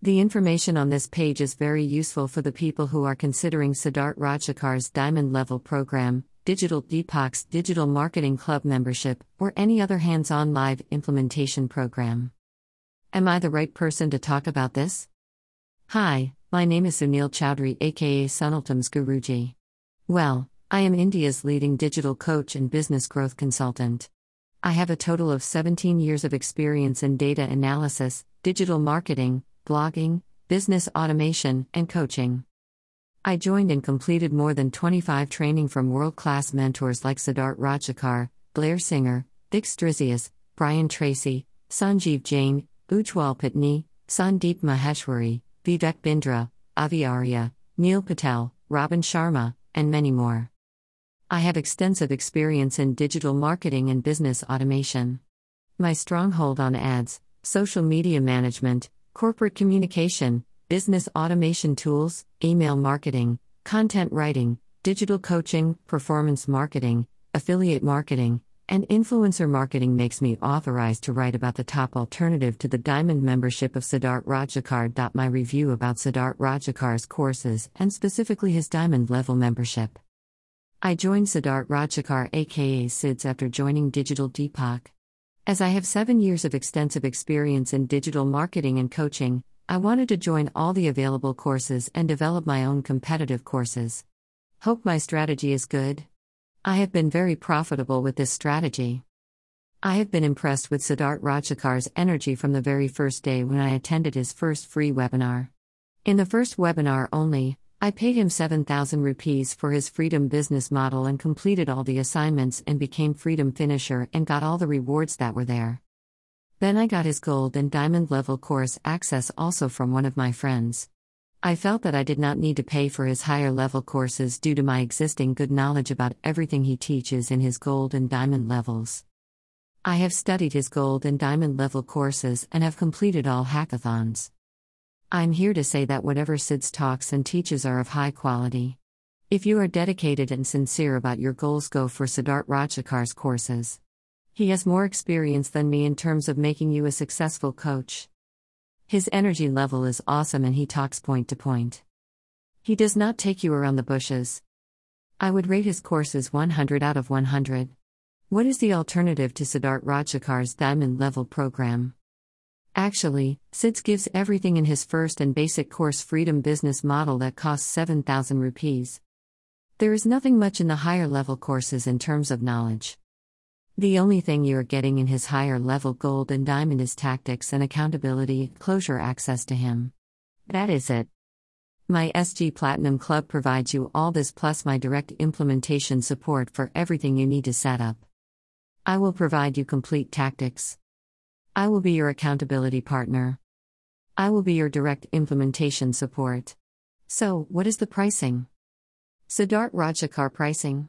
The information on this page is very useful for the people who are considering Siddharth Rajsekar's Diamond Level program, Digital Deepak's Digital Marketing Club membership, or any other hands on live implementation program. Am I the right person to talk about this? Hi, my name is Sunil Chaudhary, aka Suniltam's Guruji. Well, I am India's leading digital coach and business growth consultant. I have a total of 17 years of experience in data analysis, digital marketing, blogging, business automation, and coaching. I joined and completed more than 25 training from world class mentors like Siddharth Rajsekar, Blair Singer, Dick Strizheus, Brian Tracy, Sanjeev Jain, Ujwal Pitni, Sandeep Maheshwari, Vivek Bindra, Avi Arya, Neil Patel, Robin Sharma, and many more. I have extensive experience in digital marketing and business automation. My stronghold on ads, social media management, corporate communication, business automation tools, email marketing, content writing, digital coaching, performance marketing, affiliate marketing, and influencer marketing makes me authorized to write about the top alternative to the Diamond membership of Siddharth Rajsekar. My review about Siddharth Rajsekar's courses and specifically his Diamond level membership. I joined Siddharth Rajsekar aka SIDS after joining Digital Deepak. As I have seven years of extensive experience in digital marketing and coaching, I wanted to join all the available courses and develop my own competitive courses. Hope my strategy is good. I have been very profitable with this strategy. I have been impressed with Siddharth Rajsekar's energy from the very first day when I attended his first free webinar. In the first webinar only, I paid him 7,000 rupees for his freedom business model and completed all the assignments and became freedom finisher and got all the rewards that were there. Then I got his gold and diamond level course access also from one of my friends. I felt that I did not need to pay for his higher level courses due to my existing good knowledge about everything he teaches in his gold and diamond levels. I have studied his gold and diamond level courses and have completed all hackathons. I'm here to say that whatever SIDS talks and teaches are of high quality. If you are dedicated and sincere about your goals, go for Siddharth Rajsekar's courses. He has more experience than me in terms of making you a successful coach. His energy level is awesome and he talks point to point. He does not take you around the bushes. I would rate his courses 100 out of 100. What is the alternative to Siddharth Rajsekar's diamond level program? Actually, SIDS gives everything in his first and basic course Freedom Business Model that costs 7,000 rupees. There is nothing much in the higher level courses in terms of knowledge. The only thing you are getting in his higher level gold and diamond is tactics and accountability, closure access to him. That is it. My SG Platinum Club provides you all this plus my direct implementation support for everything you need to set up. I will provide you complete tactics. I will be your accountability partner. I will be your direct implementation support. So, what is the pricing? Siddharth Rajsekar pricing.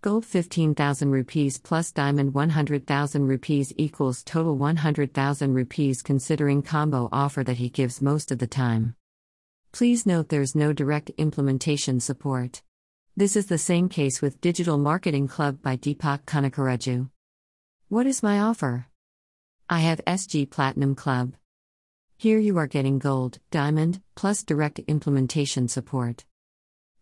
Gold 15,000 rupees plus diamond 100,000 rupees equals total 100,000 rupees considering combo offer that he gives most of the time. Please note there's no direct implementation support. This is the same case with Digital Marketing Club by Deepak Kanakaraju. What is my offer? I have SG Platinum Club. Here you are getting gold, diamond, plus direct implementation support.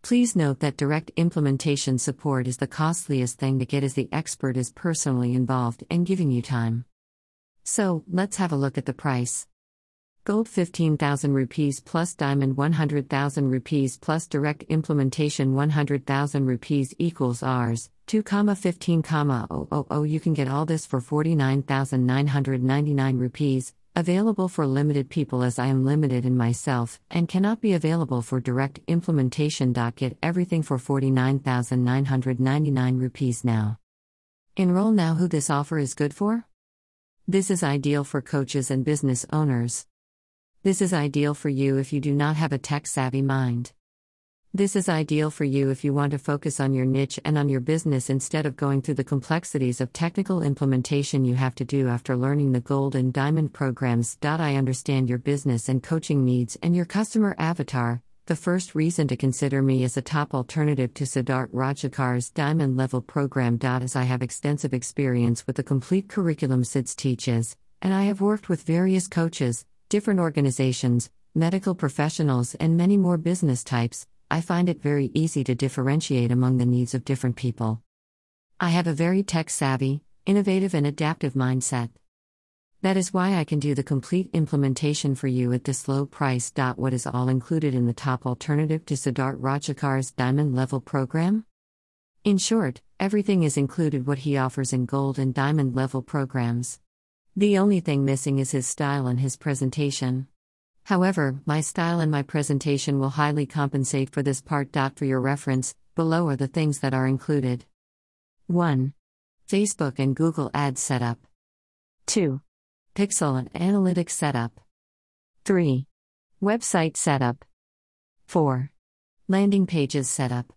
Please note that direct implementation support is the costliest thing to get as the expert is personally involved and giving you time. So, let's have a look at the price. Gold 15,000 rupees plus diamond 100,000 rupees plus direct implementation 100,000 rupees equals Rs. 2, 15, 000. You can get all this for 49,999 rupees, available for limited people as I am limited in myself and cannot be available for direct implementation. Get everything for 49,999 rupees now. Enroll now who this offer is good for? This is ideal for coaches and business owners. This is ideal for you if you do not have a tech savvy mind. This is ideal for you if you want to focus on your niche and on your business instead of going through the complexities of technical implementation you have to do after learning the gold and diamond programs. I understand your business and coaching needs and your customer avatar. The first reason to consider me as a top alternative to Siddharth Rajsekar's diamond level program. As I have extensive experience with the complete curriculum SIDS teaches, and I have worked with various coaches, different organizations, medical professionals, and many more business types, I find it very easy to differentiate among the needs of different people. I have a very tech savvy, innovative, and adaptive mindset. That is why I can do the complete implementation for you at this low price. What is all included in the top alternative to Siddharth Rajsekar's diamond level program? In short, everything is included what he offers in gold and diamond level programs. The only thing missing is his style and his presentation. However, my style and my presentation will highly compensate for this part. For your reference, below are the things that are included 1. Facebook and Google Ads setup, 2. Pixel and Analytics Setup. 3. Website Setup. 4. Landing Pages Setup.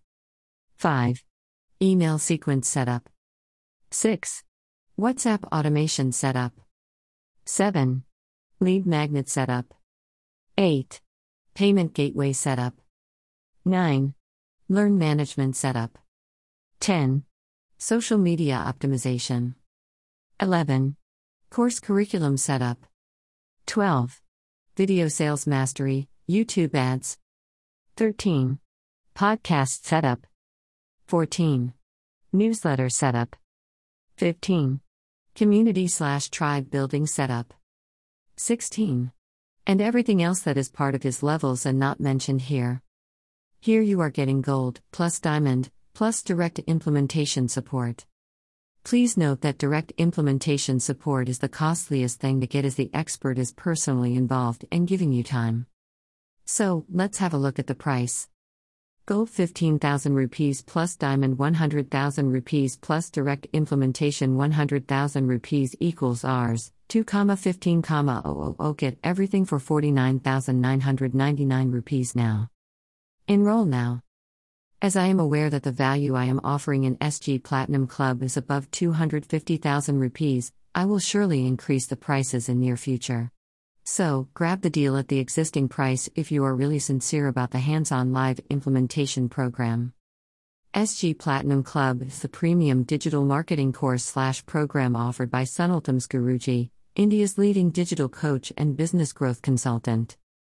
5. Email Sequence Setup. 6. WhatsApp Automation Setup. 7. Lead Magnet Setup. 8. Payment Gateway Setup. 9. Learn Management Setup. 10. Social Media Optimization. 11. Course Curriculum Setup. 12. Video Sales Mastery, YouTube Ads. 13. Podcast Setup. 14. Newsletter Setup. 15. Community slash tribe building setup. 16. And everything else that is part of his levels and not mentioned here. Here you are getting gold, plus diamond, plus direct implementation support. Please note that direct implementation support is the costliest thing to get as the expert is personally involved and giving you time. So, let's have a look at the price. Gold 15,000 rupees plus diamond 100,000 rupees plus direct implementation 100,000 rupees equals Rs 2, 15, 000 get everything for 49,999 rupees now. Enroll now. As I am aware that the value I am offering in SG Platinum Club is above 250,000 rupees, I will surely increase the prices in near future. So, grab the deal at the existing price if you are really sincere about the hands-on live implementation program. SG Platinum Club is the premium digital marketing course slash program offered by Suniltams Guruji, India's leading digital coach and business growth consultant.